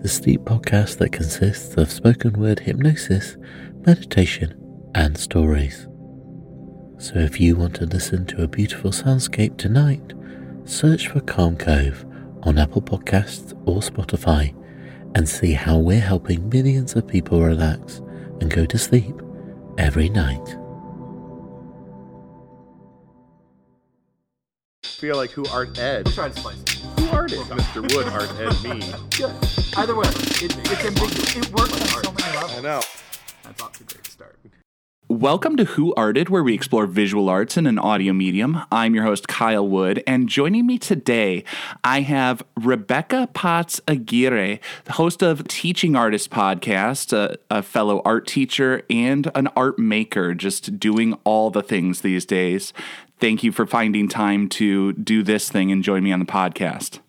the sleep podcast that consists of spoken word hypnosis, meditation, and stories. So if you want to listen to a beautiful soundscape tonight, search for Calm Cove on Apple Podcasts or Spotify and see how we're helping millions of people relax and go to sleep every night. feel like who art Ed? Try to spice it. Who? Mr. Wood art Ed me. Yeah. Either way, it, it's ambiguous. It works on so many levels. I know. That's off to a great start. Welcome to Who Arted, where we explore visual arts in an audio medium. I'm your host, Kyle Wood, and joining me today, I have Rebecca Potts Aguirre, the host of Teaching Artist Podcast, a, a fellow art teacher and an art maker, just doing all the things these days. Thank you for finding time to do this thing and join me on the podcast.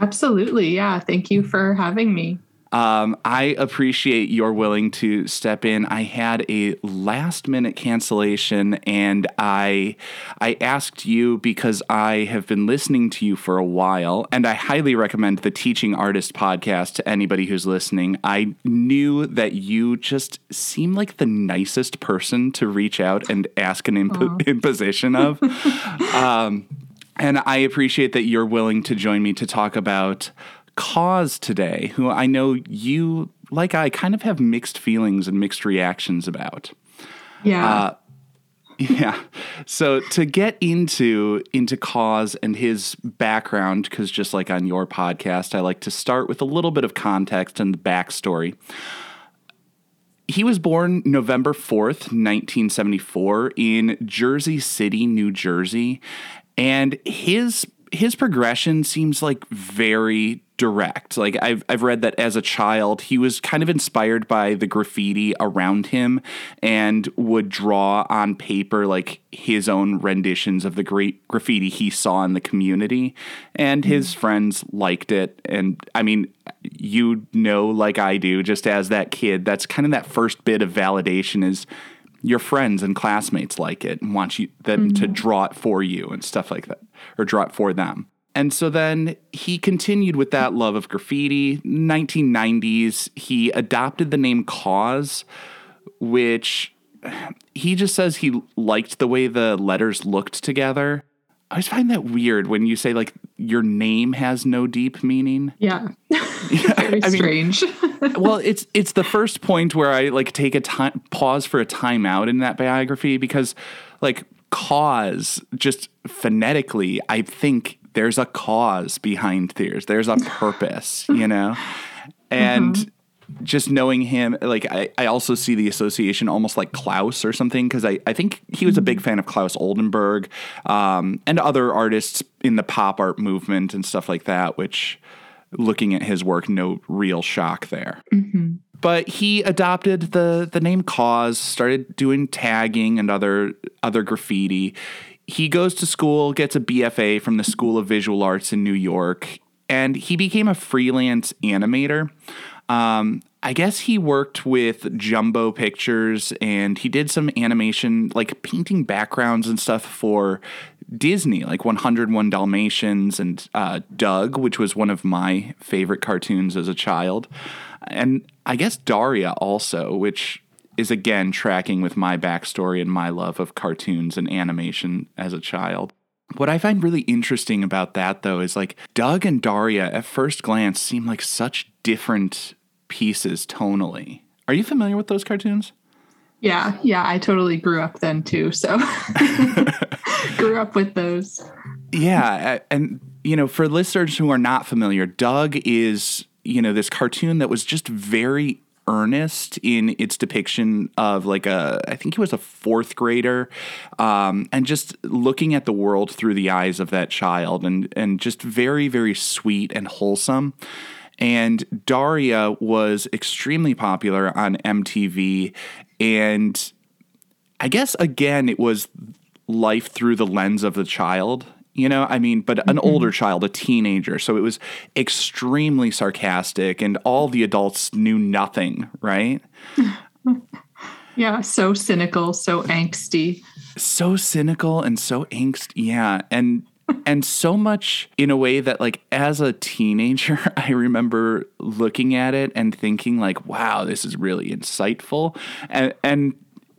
Absolutely. Yeah. Thank you for having me. Um, I appreciate your willing to step in. I had a last minute cancellation and I I asked you because I have been listening to you for a while and I highly recommend the Teaching Artist podcast to anybody who's listening. I knew that you just seem like the nicest person to reach out and ask an imp- imposition of. um, and I appreciate that you're willing to join me to talk about KAWS today, who I know you, like I, kind of have mixed feelings and mixed reactions about. Yeah. Uh, yeah. So to get into into KAWS and his background, because just like on your podcast, I like to start with a little bit of context and the backstory. He was born November 4th, 1974, in Jersey City, New Jersey. And his his progression seems like very direct. Like I've I've read that as a child, he was kind of inspired by the graffiti around him and would draw on paper like his own renditions of the great graffiti he saw in the community. And hmm. his friends liked it. And I mean you know like I do just as that kid that's kind of that first bit of validation is your friends and classmates like it and want you them to mm-hmm. draw it for you and stuff like that or draw it for them. And so then he continued with that love of graffiti. 1990s, he adopted the name KAWS, which he just says he liked the way the letters looked together. I always find that weird when you say like your name has no deep meaning. Yeah. Very I mean- strange. well, it's it's the first point where I like take a time pause for a timeout in that biography because like KAWS just phonetically, I think there's a cause behind Tears. There's a purpose, you know? And mm-hmm. just knowing him, like I, I also see the association almost like Klaus or something, because I, I think he was a big mm-hmm. fan of Claes Oldenburg um, and other artists in the pop art movement and stuff like that, which looking at his work, no real shock there. Mm-hmm. But he adopted the the name KAWS, started doing tagging and other other graffiti. He goes to school, gets a BFA from the School of Visual Arts in New York, and he became a freelance animator. Um, I guess he worked with Jumbo Pictures and he did some animation, like painting backgrounds and stuff for Disney, like 101 Dalmatians and uh, Doug, which was one of my favorite cartoons as a child. And I guess Daria also, which is again tracking with my backstory and my love of cartoons and animation as a child. What I find really interesting about that, though, is like Doug and Daria at first glance seem like such different pieces tonally. Are you familiar with those cartoons? Yeah, yeah, I totally grew up then too. So grew up with those. Yeah, and you know, for listeners who are not familiar, Doug is you know this cartoon that was just very earnest in its depiction of like a I think he was a fourth grader, um, and just looking at the world through the eyes of that child, and and just very very sweet and wholesome. And Daria was extremely popular on MTV, and I guess again, it was life through the lens of the child. You know, I mean, but an older mm-hmm. child, a teenager. So it was extremely sarcastic, and all the adults knew nothing, right? Yeah, so cynical, so angsty. So cynical and so angst. Yeah. And and so much in a way that like as a teenager i remember looking at it and thinking like wow this is really insightful and and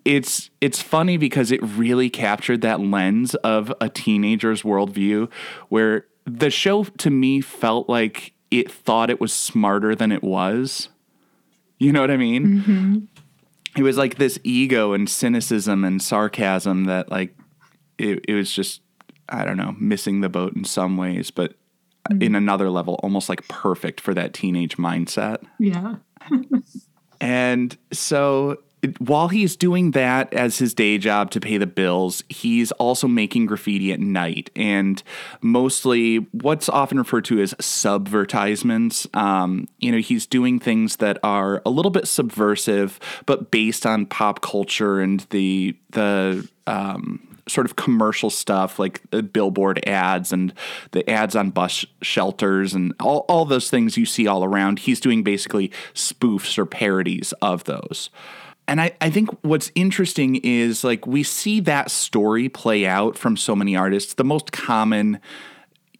it's it's funny because it really captured that lens of a teenager's worldview where the show to me felt like it thought it was smarter than it was. You know what i mean? Mm-hmm. It was like this ego and cynicism and sarcasm that like it, it was just i don't know missing the boat in some ways but in mm-hmm. another level almost like perfect for that teenage mindset. Yeah. and so while he's doing that as his day job to pay the bills, he's also making graffiti at night and mostly what's often referred to as subvertisements. Um, you know, he's doing things that are a little bit subversive, but based on pop culture and the the um, sort of commercial stuff like uh, billboard ads and the ads on bus shelters and all, all those things you see all around. He's doing basically spoofs or parodies of those. And I, I think what's interesting is like we see that story play out from so many artists. The most common,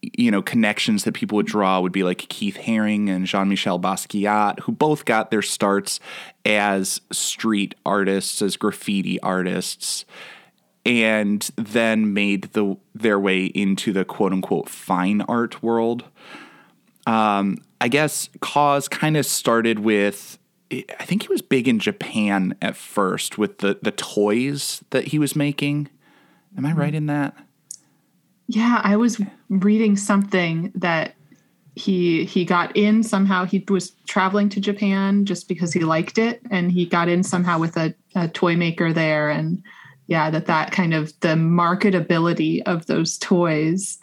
you know, connections that people would draw would be like Keith Haring and Jean Michel Basquiat, who both got their starts as street artists, as graffiti artists and then made the their way into the quote unquote fine art world. Um, I guess KAWS kind of started with I think he was big in Japan at first with the the toys that he was making. Am I right in that? Yeah, I was reading something that he he got in somehow. He was traveling to Japan just because he liked it, and he got in somehow with a, a toy maker there. And yeah, that that kind of the marketability of those toys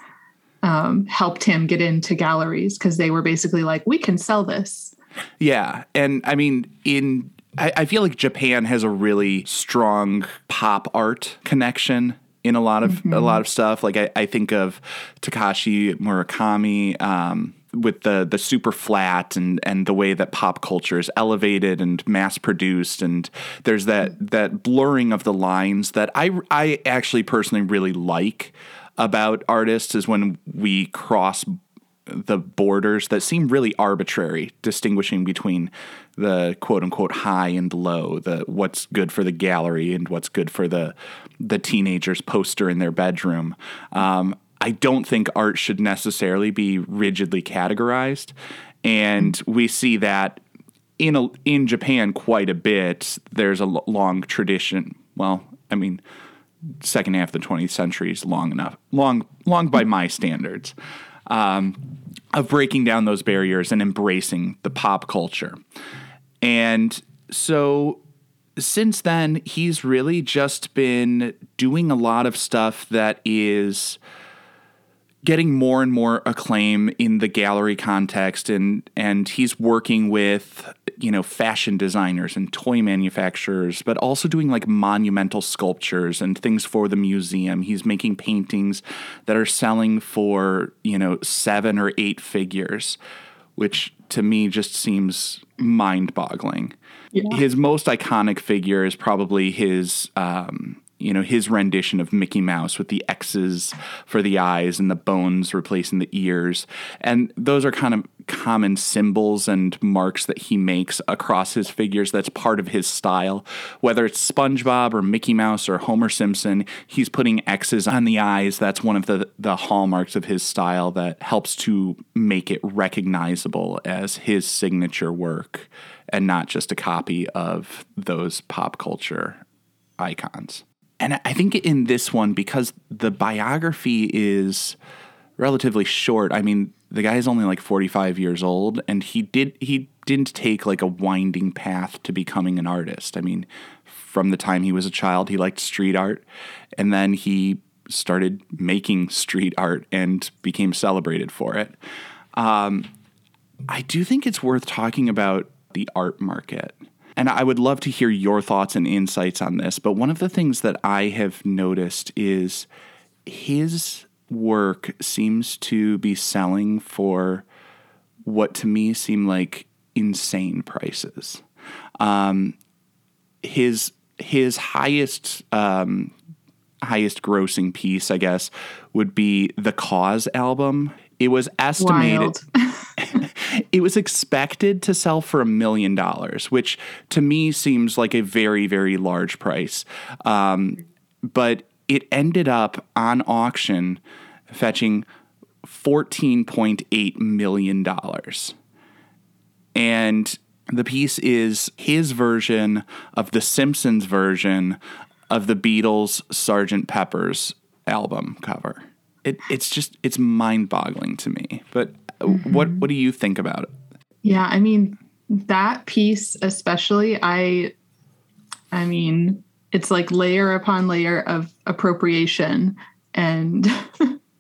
um, helped him get into galleries because they were basically like, we can sell this. Yeah, and I mean, in I, I feel like Japan has a really strong pop art connection in a lot of a lot of stuff. Like I, I think of Takashi Murakami. Um, with the the super flat and and the way that pop culture is elevated and mass produced and there's that that blurring of the lines that I I actually personally really like about artists is when we cross the borders that seem really arbitrary, distinguishing between the quote unquote high and low, the what's good for the gallery and what's good for the the teenager's poster in their bedroom. Um, I don't think art should necessarily be rigidly categorized, and we see that in a, in Japan quite a bit. There's a long tradition. Well, I mean, second half of the 20th century is long enough, long long by my standards, um, of breaking down those barriers and embracing the pop culture. And so since then, he's really just been doing a lot of stuff that is getting more and more acclaim in the gallery context and and he's working with you know fashion designers and toy manufacturers but also doing like monumental sculptures and things for the museum. He's making paintings that are selling for you know 7 or 8 figures which to me just seems mind-boggling. His most iconic figure is probably his um, you know his rendition of Mickey Mouse with the X's for the eyes and the bones replacing the ears, and those are kind of common symbols and marks that he makes across his figures that's part of his style. Whether it's SpongeBob or Mickey Mouse or Homer Simpson, he's putting X's on the eyes. That's one of the, the hallmarks of his style that helps to make it recognizable as his signature work and not just a copy of those pop culture icons. And I think in this one, because the biography is relatively short, I mean, the guy is only like 45 years old and he did he didn't take like a winding path to becoming an artist. I mean, from the time he was a child, he liked street art and then he started making street art and became celebrated for it. Um, I do think it's worth talking about the art market. And I would love to hear your thoughts and insights on this. But one of the things that I have noticed is his work seems to be selling for what to me seem like insane prices. Um, his his highest um, highest grossing piece, I guess, would be the KAWS album. It was estimated. it was expected to sell for a million dollars, which to me seems like a very, very large price. Um, but it ended up on auction fetching $14.8 million. And the piece is his version of the Simpsons version of the Beatles' Sgt. Pepper's album cover. It, it's just it's mind-boggling to me. But mm-hmm. what what do you think about it? Yeah, I mean that piece especially I I mean it's like layer upon layer of appropriation and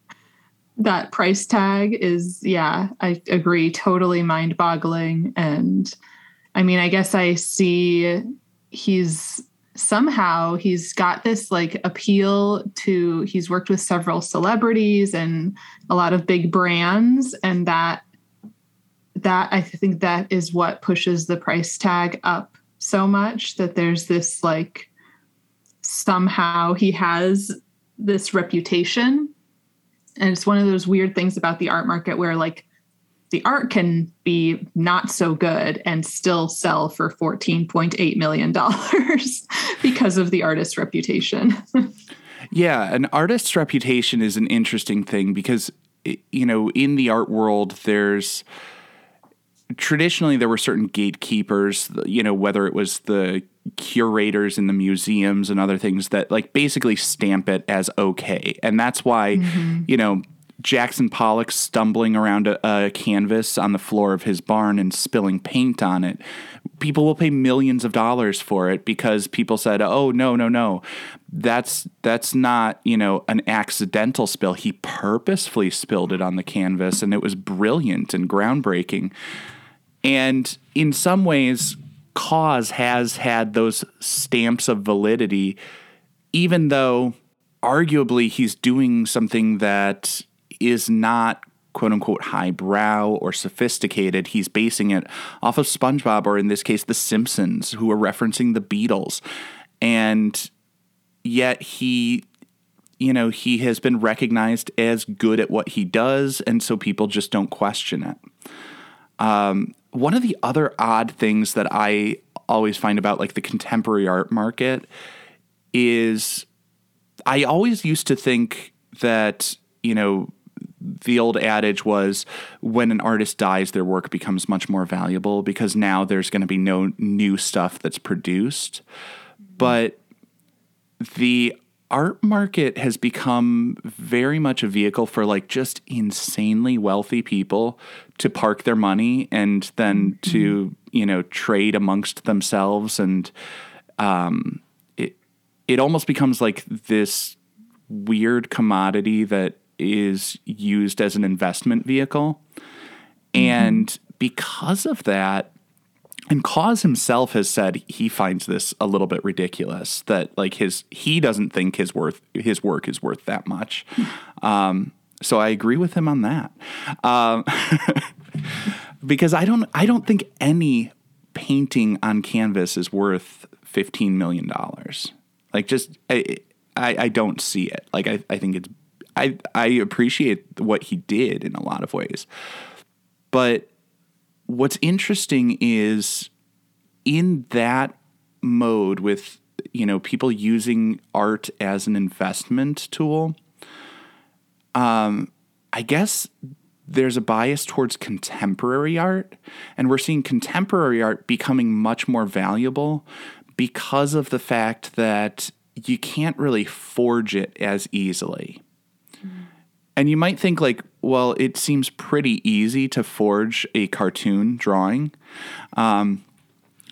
that price tag is yeah i agree totally mind boggling and i mean i guess i see he's somehow he's got this like appeal to he's worked with several celebrities and a lot of big brands and that that i think that is what pushes the price tag up so much that there's this like somehow he has this reputation and it's one of those weird things about the art market where like the art can be not so good and still sell for $14.8 million because of the artist's reputation. yeah, an artist's reputation is an interesting thing because, you know, in the art world, there's traditionally there were certain gatekeepers, you know, whether it was the curators in the museums and other things that like basically stamp it as okay. And that's why, mm-hmm. you know, Jackson Pollock stumbling around a, a, canvas on the floor of his barn and spilling paint on it. People will pay millions of dollars for it because people said, "Oh no, no, no, that's that's not you know an accidental spill. He purposefully spilled it on the canvas, and it was brilliant and groundbreaking." And in some ways, KAWS has had those stamps of validity, even though arguably he's doing something that is not quote unquote highbrow or sophisticated. He's basing it off of SpongeBob, or in this case, The Simpsons, who are referencing the Beatles. And yet he, you know, he has been recognized as good at what he does. And so people just don't question it. Um, one of the other odd things that I always find about like the contemporary art market is I always used to think that, you know, the old adage was when an artist dies, their work becomes much more valuable because now there's going to be no new stuff that's produced. But the art market has become very much a vehicle for like just insanely wealthy people to park their money and then mm-hmm. to you know trade amongst themselves and um, it it almost becomes like this weird commodity that is used as an investment vehicle mm-hmm. and because of that and KAWS himself has said he finds this a little bit ridiculous that like his he doesn't think his worth his work is worth that much. Um, so I agree with him on that. Um, because I don't I don't think any painting on canvas is worth fifteen million dollars. Like just I, I, I don't see it. Like I, I think it's I I appreciate what he did in a lot of ways. But what's interesting is in that mode with you know people using art as an investment tool um i guess there's a bias towards contemporary art and we're seeing contemporary art becoming much more valuable because of the fact that you can't really forge it as easily. And you might think like well it seems pretty easy to forge a cartoon drawing um,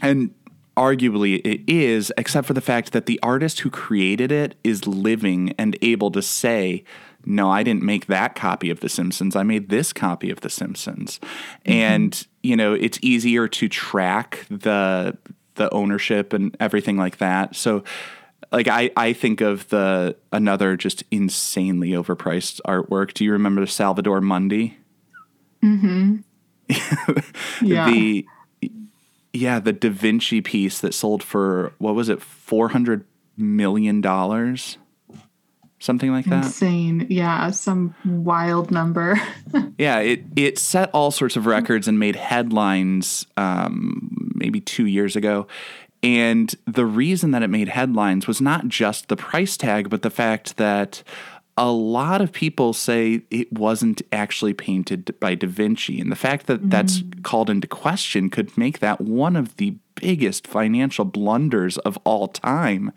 and arguably it is, except for the fact that the artist who created it is living and able to say, no, I didn't make that copy of The Simpsons. I made this copy of The Simpsons. Mm-hmm. And, you know, it's easier to track the the ownership and everything like that. So like I, I think of the another just insanely overpriced artwork. Do you remember Salvator Mundi? Mm-hmm. yeah. the yeah, the Da Vinci piece that sold for what was it, four hundred million dollars, something like that. Insane, yeah, some wild number. yeah, it it set all sorts of records and made headlines. Um, maybe two years ago. And the reason that it made headlines was not just the price tag, but the fact that a lot of people say it wasn't actually painted by Da Vinci. And the fact that mm. that's called into question could make that one of the biggest financial blunders of all time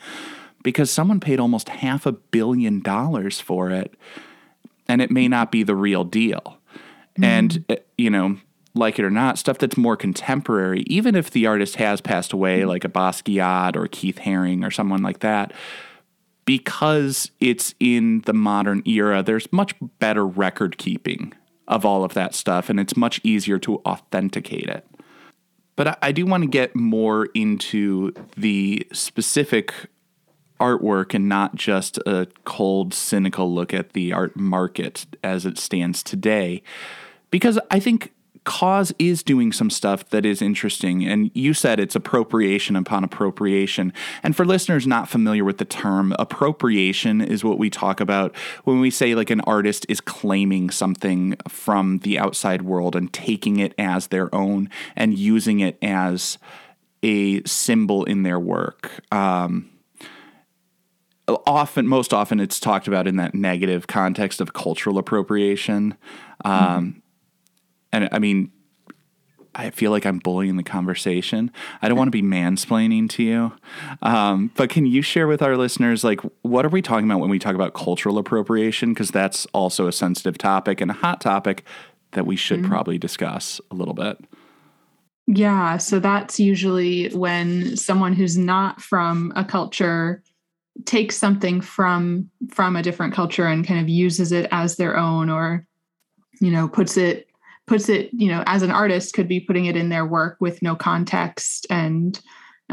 because someone paid almost half a billion dollars for it and it may not be the real deal. Mm. And, eh, you know, like it or not, stuff that's more contemporary, even if the artist has passed away, mm-hmm. like a Basquiat or Keith Haring or someone like that because it's in the modern era, there's much better record keeping of all of that stuff, and it's much easier to authenticate it. But I, I do want to get more into the specific artwork and not just a cold, cynical look at the art market as it stands today. Because I think KAWS is doing some stuff that is interesting. And you said it's appropriation upon appropriation. And for listeners not familiar with the term, appropriation is what we talk about when we say like an artist is claiming something from the outside world and taking it as their own and using it as a symbol in their work. Um, often most often it's talked about in that negative context of cultural appropriation um, mm-hmm and I mean, I feel like I'm bullying the conversation. I don't want to be mansplaining to you. Um, but can you share with our listeners, like, what are we talking about when we talk about cultural appropriation? Because that's also a sensitive topic and a hot topic that we should mm-hmm. probably discuss a little bit. Yeah. So that's usually when someone who's not from a culture takes something from from a different culture and kind of uses it as their own or you know puts it puts it, you know, as an artist could be putting it in their work with no context. And,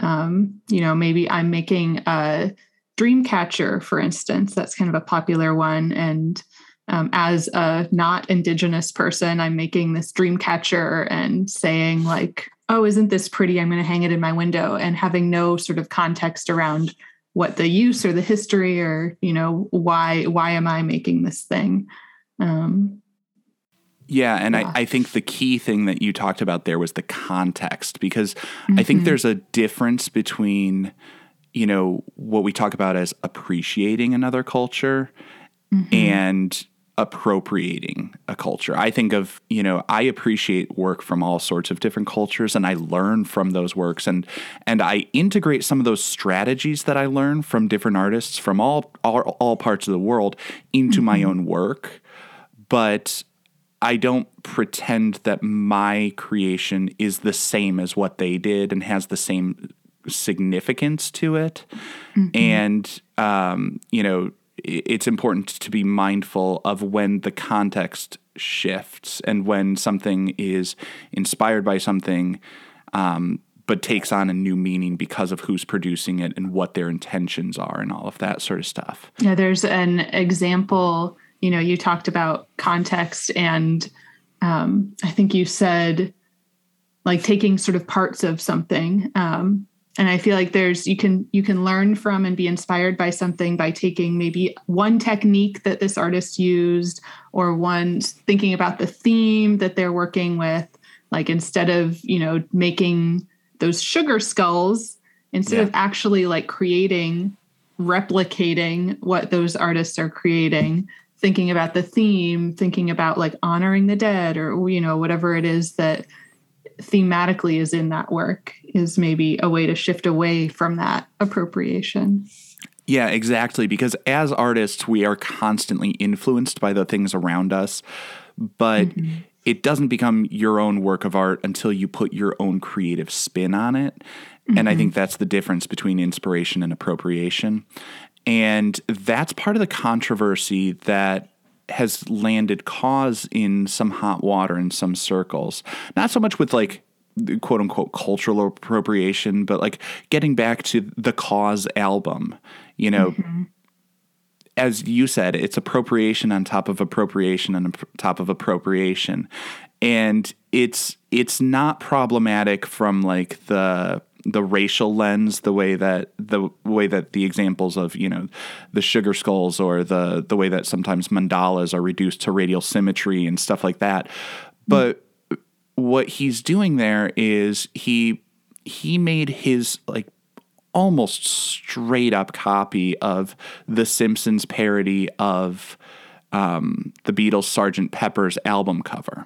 um, you know, maybe I'm making a dream catcher, for instance. That's kind of a popular one. And um, as a not indigenous person, I'm making this dream catcher and saying, like, oh, isn't this pretty? I'm going to hang it in my window and having no sort of context around what the use or the history or you know why why am i making this thing um, yeah, and yeah. I, I think the key thing that you talked about there was the context because mm-hmm. I think mm-hmm. there's a difference between, you know, what we talk about as appreciating another culture mm-hmm. and appropriating a culture. I think of, you know, I appreciate work from all sorts of different cultures and I learn from those works and and I integrate some of those strategies that I learn from different artists from all all, all parts of the world into mm-hmm. my own work. But I don't pretend that my creation is the same as what they did and has the same significance to it. Mm-hmm. And, um, you know, it's important to be mindful of when the context shifts and when something is inspired by something, um, but takes on a new meaning because of who's producing it and what their intentions are and all of that sort of stuff. Yeah, there's an example you know you talked about context and um, i think you said like taking sort of parts of something um, and i feel like there's you can you can learn from and be inspired by something by taking maybe one technique that this artist used or one thinking about the theme that they're working with Like instead of, you know, making those sugar skulls, instead Yeah. of actually like creating, replicating what those artists are creating, thinking about the theme, thinking about like honoring the dead or, you know, whatever it is that thematically is in that work is maybe a way to shift away from that appropriation. Yeah, exactly. Because as artists, we are constantly influenced by the things around us, but mm-hmm. it doesn't become your own work of art until you put your own creative spin on it. And I mm-hmm. think that's the difference between inspiration and appropriation. And that's part of the controversy that has landed KAWS in some hot water in some circles. Not so much with like quote unquote cultural appropriation, but like getting back to the KAWS album, you know, mm-hmm. as you said, it's appropriation on top of appropriation on top of appropriation. And it's it's not problematic from like the the racial lens, the way that the way that the examples of you know the sugar skulls or the the way that sometimes mandalas are reduced to radial symmetry and stuff like that. But what he's doing there is he he made his like almost straight up copy of the Simpsons parody of um, the Beatles' Sgt. Pepper's album cover.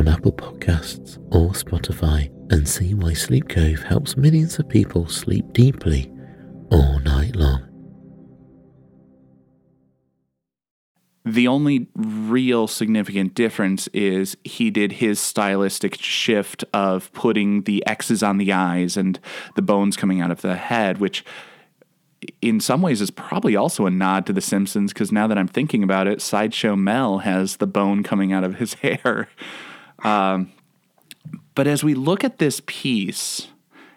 on Apple Podcasts or Spotify and see why Sleep Cove helps millions of people sleep deeply all night long. The only real significant difference is he did his stylistic shift of putting the X's on the eyes and the bones coming out of the head, which in some ways is probably also a nod to The Simpsons because now that I'm thinking about it, Sideshow Mel has the bone coming out of his hair. Um, but as we look at this piece,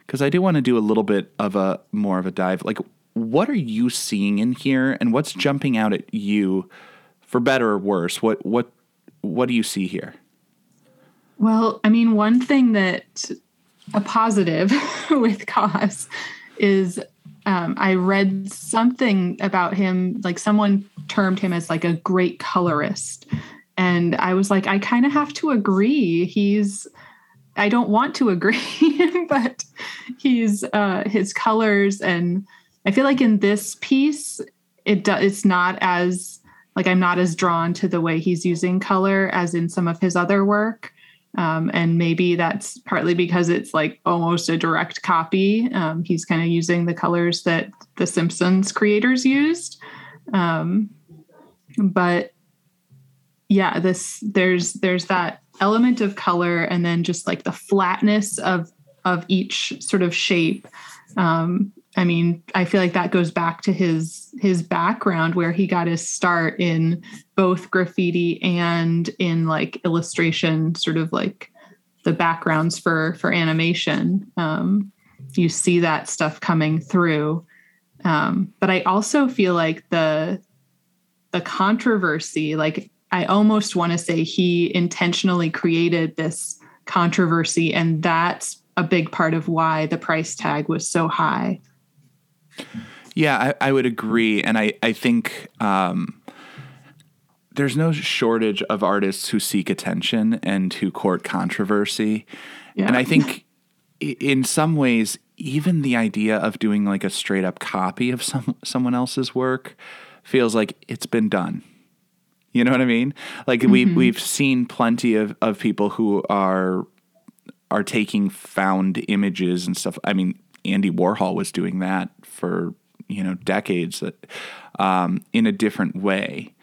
because I do want to do a little bit of a more of a dive, like what are you seeing in here, and what's jumping out at you, for better or worse? What what what do you see here? Well, I mean, one thing that a positive with KAWS is um, I read something about him, like someone termed him as like a great colorist. And I was like, I kind of have to agree. He's, I don't want to agree, but he's, uh, his colors. And I feel like in this piece, it does, it's not as, like, I'm not as drawn to the way he's using color as in some of his other work. Um, and maybe that's partly because it's like almost a direct copy. Um, he's kind of using the colors that the Simpsons creators used. Um, but yeah, this there's there's that element of color, and then just like the flatness of of each sort of shape. Um, I mean, I feel like that goes back to his his background where he got his start in both graffiti and in like illustration, sort of like the backgrounds for for animation. Um, you see that stuff coming through, um, but I also feel like the the controversy, like I almost want to say he intentionally created this controversy, and that's a big part of why the price tag was so high. Yeah, I, I would agree, and I I think um, there's no shortage of artists who seek attention and who court controversy, Yeah. and I think in some ways even the idea of doing like a straight up copy of some someone else's work feels like it's been done. You know what I mean? Like we we've seen plenty of, of people who are are taking found images and stuff. I mean, Andy Warhol was doing that for you know decades that um, in a different way.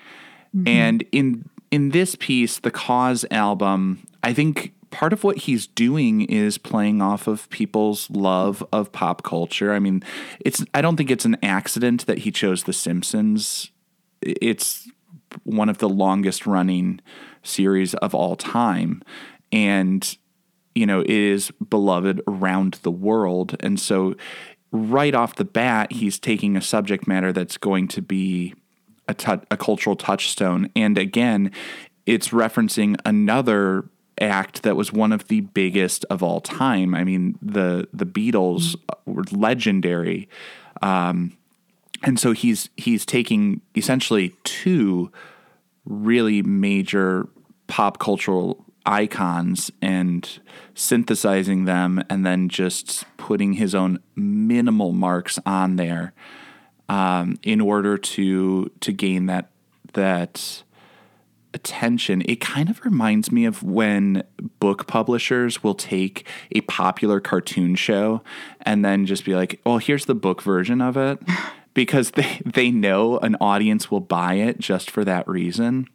And in in this piece, the KAWS album, I think part of what he's doing is playing off of people's love of pop culture. I mean, it's I don't think it's an accident that he chose The Simpsons. It's one of the longest running series of all time and you know, it is beloved around the world. And so right off the bat, he's taking a subject matter that's going to be a, a cultural touchstone. And again, it's referencing another act that was one of the biggest of all time. I mean, the the Beatles were legendary, um, and so he's he's taking essentially two really major pop cultural icons and synthesizing them, and then just putting his own minimal marks on there um, in order to to gain that that attention. It kind of reminds me of when book publishers will take a popular cartoon show and then just be like, "Oh, here's the book version of it," because they they know an audience will buy it just for that reason.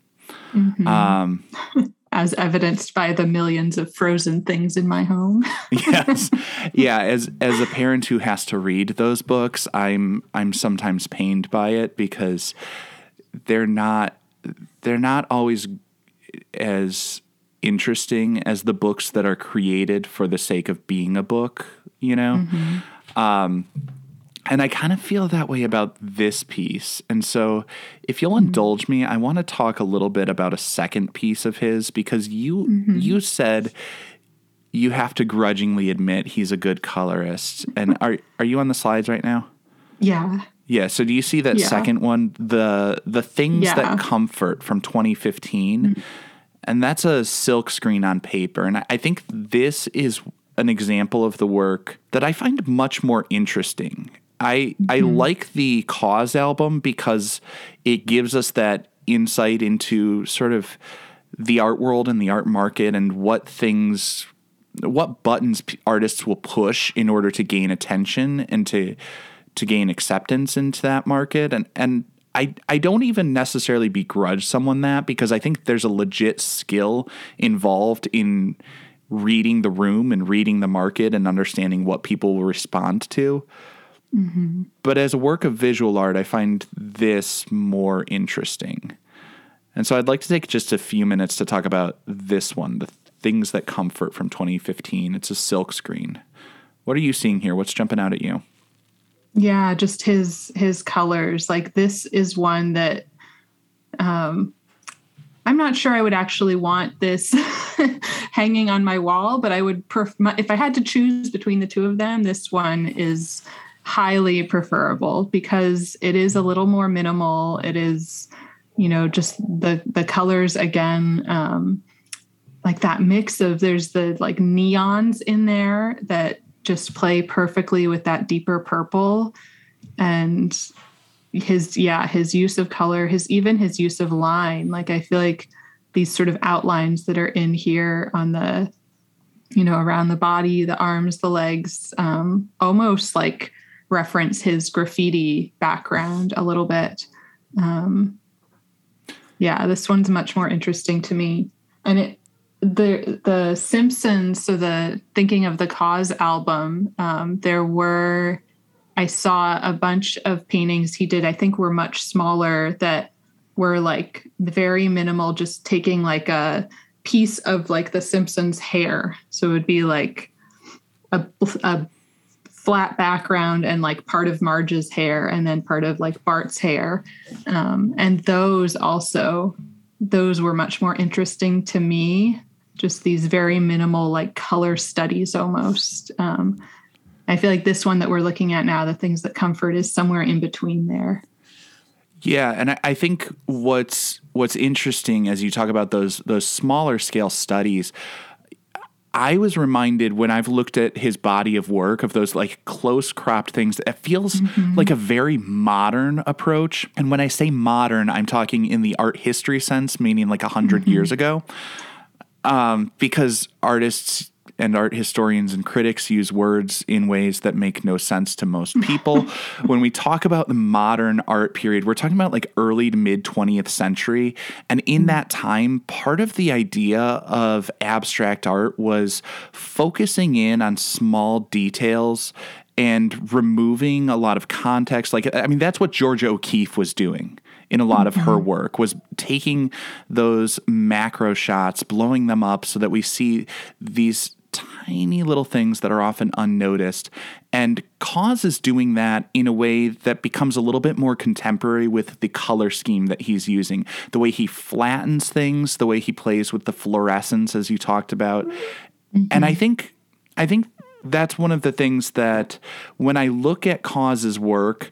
Um, as evidenced by the millions of frozen things in my home. yes yeah as as a parent who has to read those books i'm i'm sometimes pained by it because they're not they're not always as interesting as the books that are created for the sake of being a book you know um and I kind of feel that way about this piece. And so, if you'll mm-hmm. indulge me, I want to talk a little bit about a second piece of his because you mm-hmm. you said you have to grudgingly admit he's a good colorist. And are are you on the slides right now? yeah. Yeah. So do you see that Yeah. second one, the the things Yeah. that comfort from 2015, mm-hmm. and that's a silk screen on paper, and I, I think this is an example of the work that I find much more interesting. I I mm-hmm. like the KAWS album because it gives us that insight into sort of the art world and the art market and what things what buttons artists will push in order to gain attention and to to gain acceptance into that market and and I, I don't even necessarily begrudge someone that because I think there's a legit skill involved in reading the room and reading the market and understanding what people will respond to. But as a work of visual art, I find this more interesting. And so I'd like to take just a few minutes to talk about this one, the things that comfort from 2015. It's a silk screen. What are you seeing here? What's jumping out at you? Yeah, just his his colors. Like this is one that um I'm not sure I would actually want this hanging on my wall, but I would pref- my- if I had to choose between the two of them, this one is highly preferable because it is a little more minimal. It is, you know, just the the colors again um like that mix of there's the like neons in there that just play perfectly with that deeper purple and his yeah his use of color his even his use of line like i feel like these sort of outlines that are in here on the you know around the body the arms the legs um almost like reference his graffiti background a little bit. Um yeah this one's much more interesting to me. And it the the simpsons so the thinking of the KAWS album um there were i saw a bunch of paintings he did i think were much smaller that were like very minimal just taking like a piece of like the simpsons hair. So it would be like a, a flat background and like part of marge's hair and then part of like bart's hair. Um, and those also those were much more interesting to me. Just these very minimal like color studies almost. Um, i feel like this one that we're looking at now the things that comfort is somewhere in between there. Yeah, and I, I think what's what's interesting as you talk about those those smaller scale studies, I was reminded when I've looked at his body of work of those like close cropped things. It feels like a very modern approach, and when I say modern, I'm talking in the art history sense, meaning like a 100 years ago, um, because artists and art historians and critics use words in ways that make no sense to most people. when we talk about the modern art period, we're talking about like early to mid 20th century. And in mm-hmm. that time, part of the idea of abstract art was focusing in on small details and removing a lot of context. Like, I mean, that's what Georgia O'Keeffe was doing in a lot of her mm-hmm. work was taking those macro shots, blowing them up so that we see these tiny little things that are often unnoticed. And KAWS is doing that in a way that becomes a little bit more contemporary with the color scheme that he's using, the way he flattens things, the way he plays with the fluorescence, as you talked about. And I mm-hmm. think, I think that's one of the things that when I look at KAWS's work,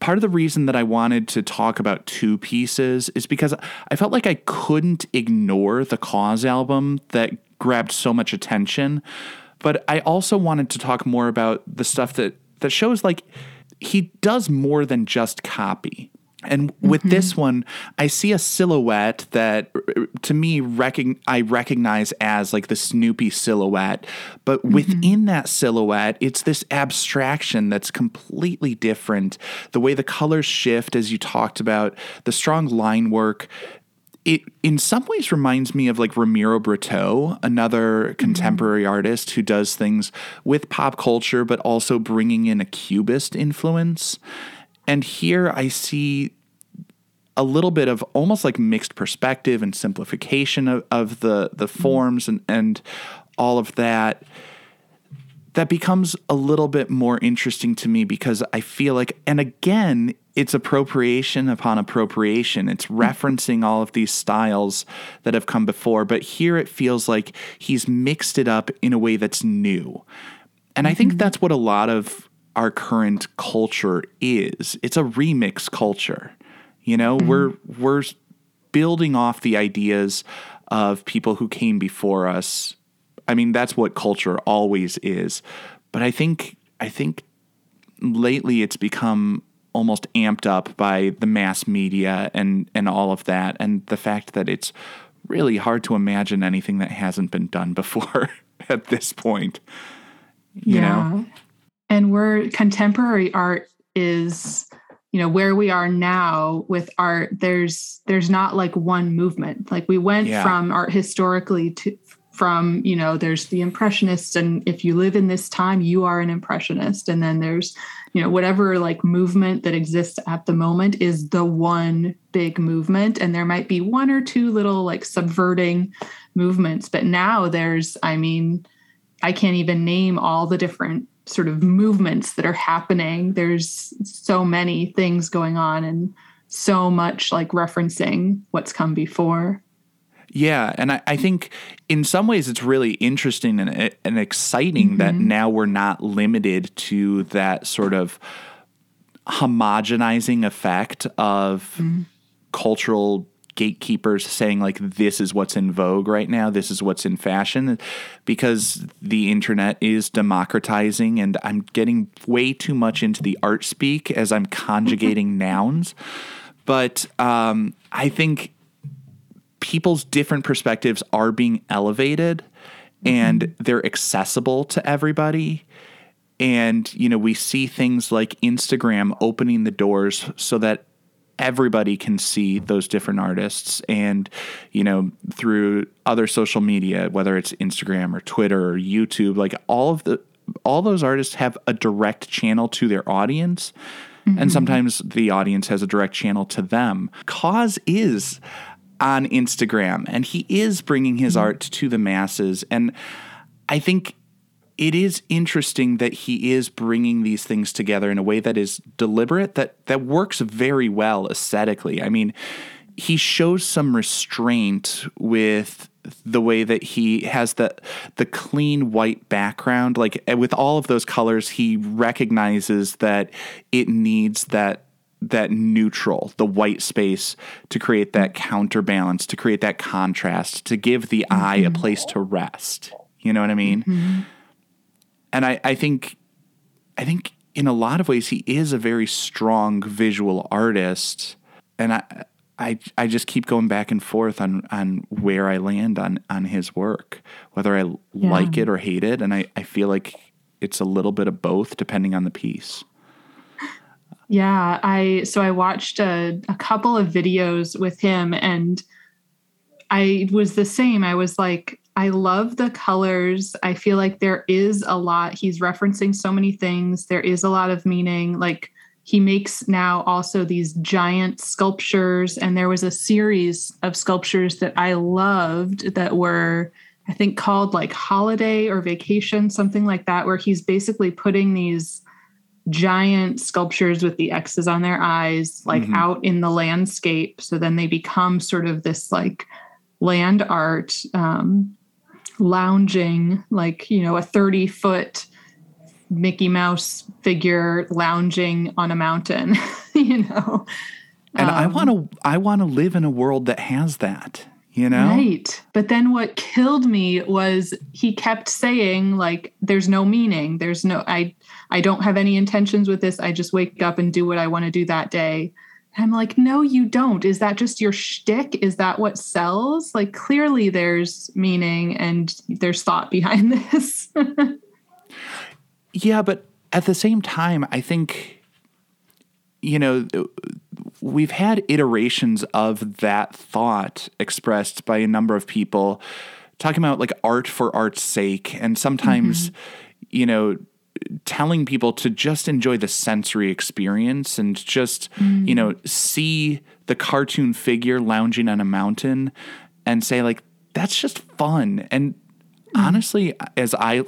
part of the reason that I wanted to talk about two pieces is because I felt like I couldn't ignore the KAWS album that grabbed so much attention. But I also wanted to talk more about the stuff that that shows like he does more than just copy. And with mm-hmm. this one, I see a silhouette that, to me, recog- I recognize as like the Snoopy silhouette. But mm-hmm. within that silhouette, it's this abstraction that's completely different. The way the colors shift, as you talked about, the strong line work. It in some ways reminds me of like Romero Britto, another mm-hmm. contemporary artist who does things with pop culture, but also bringing in a cubist influence. And here I see a little bit of almost like mixed perspective and simplification of, of the the mm-hmm. forms and and all of that that becomes a little bit more interesting to me because I feel like and again it's appropriation upon appropriation it's mm-hmm. referencing all of these styles that have come before but here it feels like he's mixed it up in a way that's new and I think mm-hmm. that's what a lot of our current culture is. It's a remix culture. You know, mm-hmm. we're we're building off the ideas of people who came before us. I mean, that's what culture always is. But I think I think lately it's become almost amped up by the mass media and and all of that and the fact that it's really hard to imagine anything that hasn't been done before at this point. You know? And we're contemporary art is, you know, where we are now with art, there's there's not like one movement. Like we went Yeah. from art historically to from, you know, there's the impressionists and if you live in this time, you are an impressionist. And then there's, you know, whatever like movement that exists at the moment is the one big movement. And there might be one or two little like subverting movements. But now there's, I mean, I can't even name all the different sort of movements that are happening. There's so many things going on and so much like referencing what's come before. Yeah, and I, I think in some ways it's really interesting and, eh, and exciting that mm-hmm. now we're not limited to that sort of homogenizing effect of mm-hmm. cultural gatekeepers saying like this is what's in vogue right now this is what's in fashion because the internet is democratizing and i'm getting way too much into the art speak as i'm conjugating nouns. But um, i think people's different perspectives are being elevated and mm-hmm. they're accessible to everybody. And you know we see things like Instagram opening the doors so that everybody can see those different artists. And you know through other social media whether it's Instagram or Twitter or YouTube like all of the all those artists have a direct channel to their audience. And mm-hmm. sometimes the audience has a direct channel to them. KAWS is on Instagram and he is bringing his art to the masses and I think it is interesting that he is bringing these things together in a way that is deliberate that that works very well aesthetically. I mean, he shows some restraint with the way that he has the the clean white background like eh, with all of those colors he recognizes that it needs that that neutral the white space to create that mm. counterbalance to create that contrast to give the mm-hmm. eye a place to rest. You know what i mean? Mm-hmm. And I, I think I think in a lot of ways he is a very strong visual artist. And I I I just keep going back and forth on on where I land on on his work, whether I like it or hate it, and I I feel like it's a little bit of both depending on the piece. Yeah, I so I watched a, a couple of videos with him and I was the same. I was like, I love the colors. I feel like there is a lot. He's referencing so many things. There is a lot of meaning. Like he makes now also these giant sculptures, and there was a series of sculptures that I loved that were, I think, called like holiday or vacation, something like that, where he's basically putting these giant sculptures with the X's on their eyes, like Mhm. out in the landscape. So then they become sort of this like land art, um, lounging, like, you know, a 30 foot Mickey Mouse figure lounging on a mountain, you know? And I Um, want to I want to live in a world that has that, you know? Right. But then what killed me was he kept saying like there's no meaning. There's no I I don't have any intentions with this. I just wake up and do what I want to do that day. I'm like, no, you don't. Is that just your shtick? Is that what sells? Like clearly there's meaning and there's thought behind this. Yeah, but at the same time, I think, you know, we've had iterations of that thought expressed by a number of people talking about like art for art's sake. And sometimes, mm-hmm. you know, telling people to just enjoy the sensory experience and just, you know, mm. see the cartoon figure lounging on a mountain and say, like, that's just fun. And mm. honestly, as I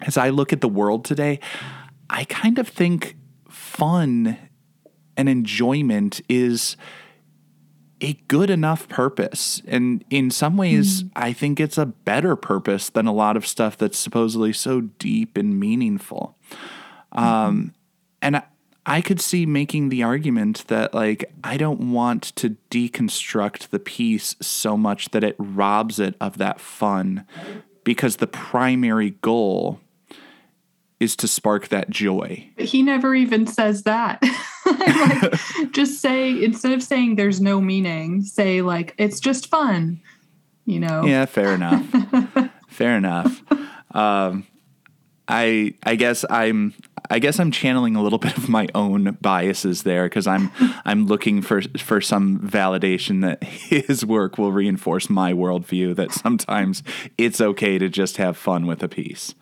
as I look at the world today, I kind of think fun and enjoyment is a good enough purpose. And in some ways, I think it's a better purpose than a lot of stuff that's supposedly so deep and meaningful. Um, and I, I could see making the argument that, like, I don't want to deconstruct the piece so much that it robs it of that fun because the primary goal is to spark that joy. he never even says that. like just say instead of saying there's no meaning, say like it's just fun. You know. Yeah, fair enough. fair enough. Um, I I guess I'm I guess I'm channeling a little bit of my own biases there because I'm I'm looking for for some validation that his work will reinforce my worldview that sometimes it's okay to just have fun with a piece.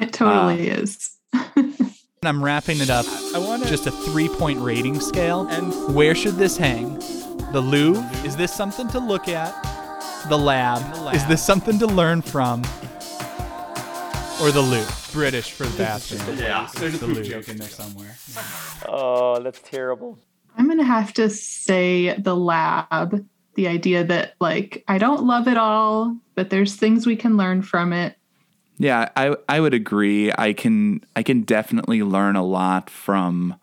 It totally Ah. is. I'm wrapping it up. I want just a three point rating scale. And where should this hang? The Louvre? Is this something to look at? The lab? Is this something to learn from? Or the loo? British for bathroom. Yeah, there's a poop joke in there somewhere. Oh, that's terrible. I'm gonna have to say the lab. The idea that like I don't love it all, but there's things we can learn from it. Yeah, I I would agree. I can I can definitely learn a lot from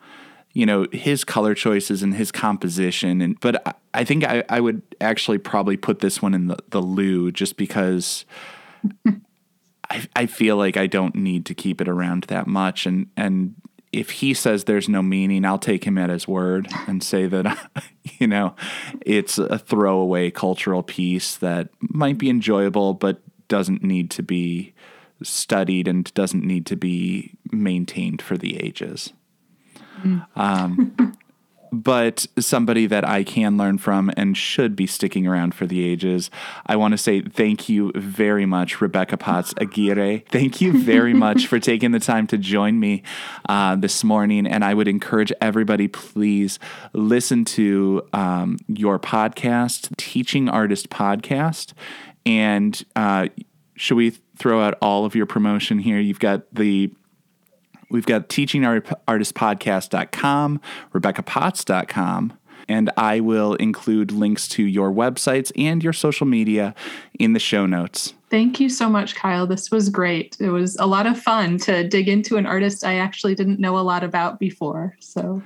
you know his color choices and his composition and but I, I think I, I would actually probably put this one in the, the loo just because I, I feel like I don't need to keep it around that much and and if he says there's no meaning, I'll take him at his word and say that you know it's a throwaway cultural piece that might be enjoyable but doesn't need to be studied and doesn't need to be maintained for the ages. Um, but somebody that I can learn from and should be sticking around for the ages. I want to say thank you very much, Rebecca Potts Aguirre. Thank you very much for taking the time to join me uh, this morning. And I would encourage everybody, please listen to um, your podcast, Teaching Artist Podcast. And uh, should we throw out all of your promotion here? You've got the We've got teachingartistpodcast.com, RebeccaPotts.com, and I will include links to your websites and your social media in the show notes. Thank you so much, Kyle. This was great. It was a lot of fun to dig into an artist I actually didn't know a lot about before. So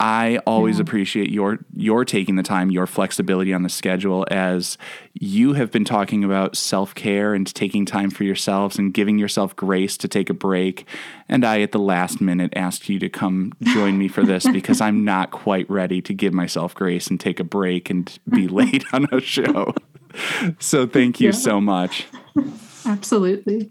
I always appreciate your your taking the time, your flexibility on the schedule as you have been talking about self-care and taking time for yourselves and giving yourself grace to take a break. And I at the last minute asked you to come join me for this because I'm not quite ready to give myself grace and take a break and be late on a show. So thank you Yeah. so much. Absolutely.